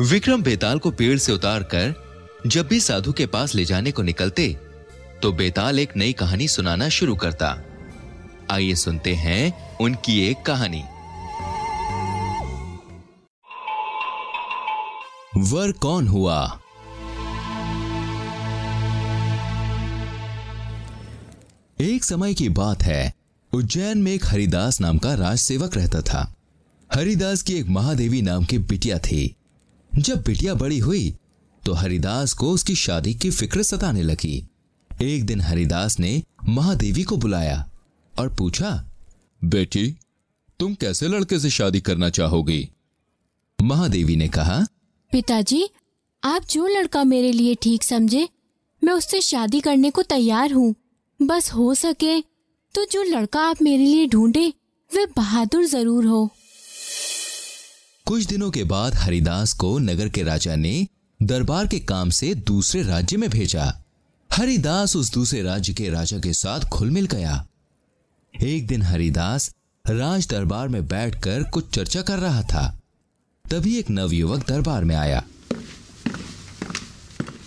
Vikram Betaal को पेड़ से उतार कर जब भी साधु के पास ले जाने को निकलते तो बेताल एक नई कहानी सुनाना शुरू करता। आइए सुनते हैं उनकी एक कहानी। वर कौन हुआ? एक समय की बात है, उज्जैन में एक हरिदास नाम का राज सेवक रहता था। हरिदास की एक महादेवी नाम की बिटिया थी। जब बिटिया बड़ी हुई तो हरिदास को उसकी शादी की फ़िक्र सताने लगी। एक दिन हरिदास ने महादेवी को बुलाया और पूछा, बेटी, तुम कैसे लड़के से शादी करना चाहोगी? महादेवी ने कहा, पिताजी, आप जो लड़का मेरे लिए ठीक समझे, मैं उससे शादी करने को तैयार हूँ। बस हो सके तो जो लड़का आप मेरे लिए ढूंढे वे बहादुर ज़रूर हो। कुछ दिनों के बाद हरिदास को नगर के राजा ने दरबार के काम से दूसरे राज्य में भेजा। हरिदास उस दूसरे राज्य के राजा के साथ खुल मिल गया। एक दिन हरिदास राज दरबार में बैठकर कुछ चर्चा कर रहा था। तभी एक नवयुवक दरबार में आया।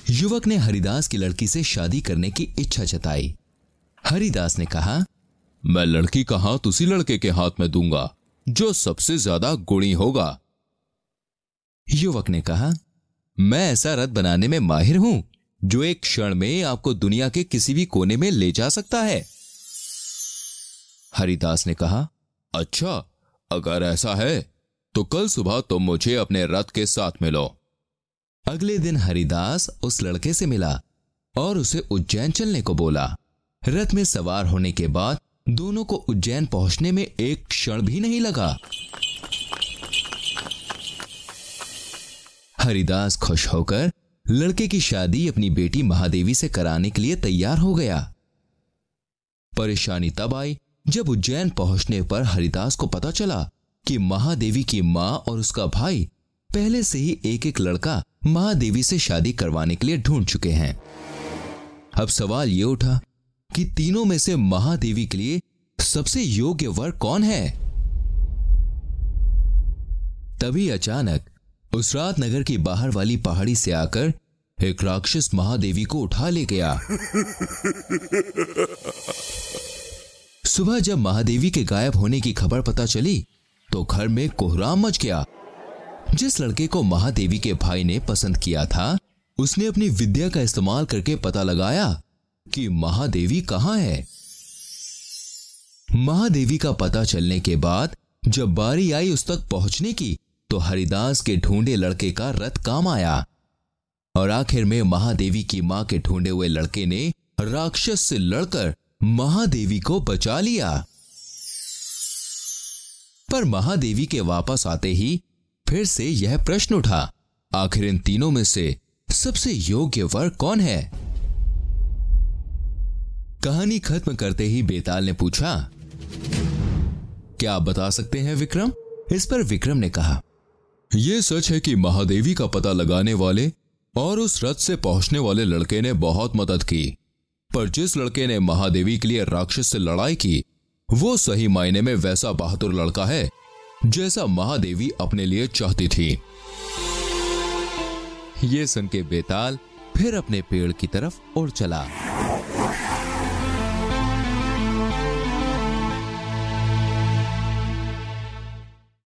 युवक ने हरिदास की लड़की से शादी करने की इच्छा जताई। हरिदास ने कहा, मैं लड़की का हाथ उसी लड़के के हाथ में दूँगा। जो सबसे ज़्यादा गुणी होगा युवक ने कहा, मैं ऐसा रथ बनाने में माहिर हूँ, जो एक क्षण में आपको दुनिया के किसी भी कोने में ले जा सकता है। हरिदास ने कहा अच्छा अगर ऐसा है तो कल सुबह तुम मुझे अपने रथ के साथ मिलो। अगले दिन हरिदास उस लड़के से मिला और उसे उज्जैन चलने को बोला। रथ में सवार होने के बाद दोनों को उज्जैन पहुँचने में एक क्षण भी नहीं लगा। हरिदास खुश होकर लड़के की शादी अपनी बेटी महादेवी से कराने के लिए तैयार हो गया। परेशानी तब आई जब उज्जैन पहुँचने पर हरिदास को पता चला कि महादेवी की माँ और उसका भाई पहले से ही एक एक लड़का महादेवी से शादी करवाने के लिए ढूंढ चुके हैं। अब सवाल यह उठा कि तीनों में से महादेवी के लिए सबसे योग्य वर कौन है? तभी अचानक उस रात नगर की बाहर वाली पहाड़ी से आकर एक राक्षस महादेवी को उठा ले गया। सुबह जब महादेवी के गायब होने की खबर पता चली तो घर में कोहराम मच गया। जिस लड़के को महादेवी के भाई ने पसंद किया था उसने अपनी विद्या का इस्तेमाल करके पता लगाया कि महादेवी कहाँ है। महादेवी का पता चलने के बाद जब बारी आई उस तक पहुँचने की तो हरिदास के ढूंढे लड़के का रथ काम आया। और आखिर में महादेवी की माँ के ढूंढे हुए लड़के ने राक्षस से लड़कर महादेवी को बचा लिया। पर महादेवी के वापस आते ही फिर से यह प्रश्न उठा, आखिर इन तीनों में से सबसे योग्य वर कौन है? कहानी खत्म करते ही बेताल ने पूछा, क्या आप बता सकते हैं विक्रम? इस पर विक्रम ने कहा यह सच है कि महादेवी का पता लगाने वाले और उस रथ से पहुँचने वाले लड़के ने बहुत मदद की। पर जिस लड़के ने महादेवी के लिए राक्षस से लड़ाई की, वो सही मायने में वैसा बहादुर लड़का है, जैसा महादेवी अपने लिए चाहती थी। ये सुन के बेताल फिर अपने पेड़ की तरफ़ उड़ चला।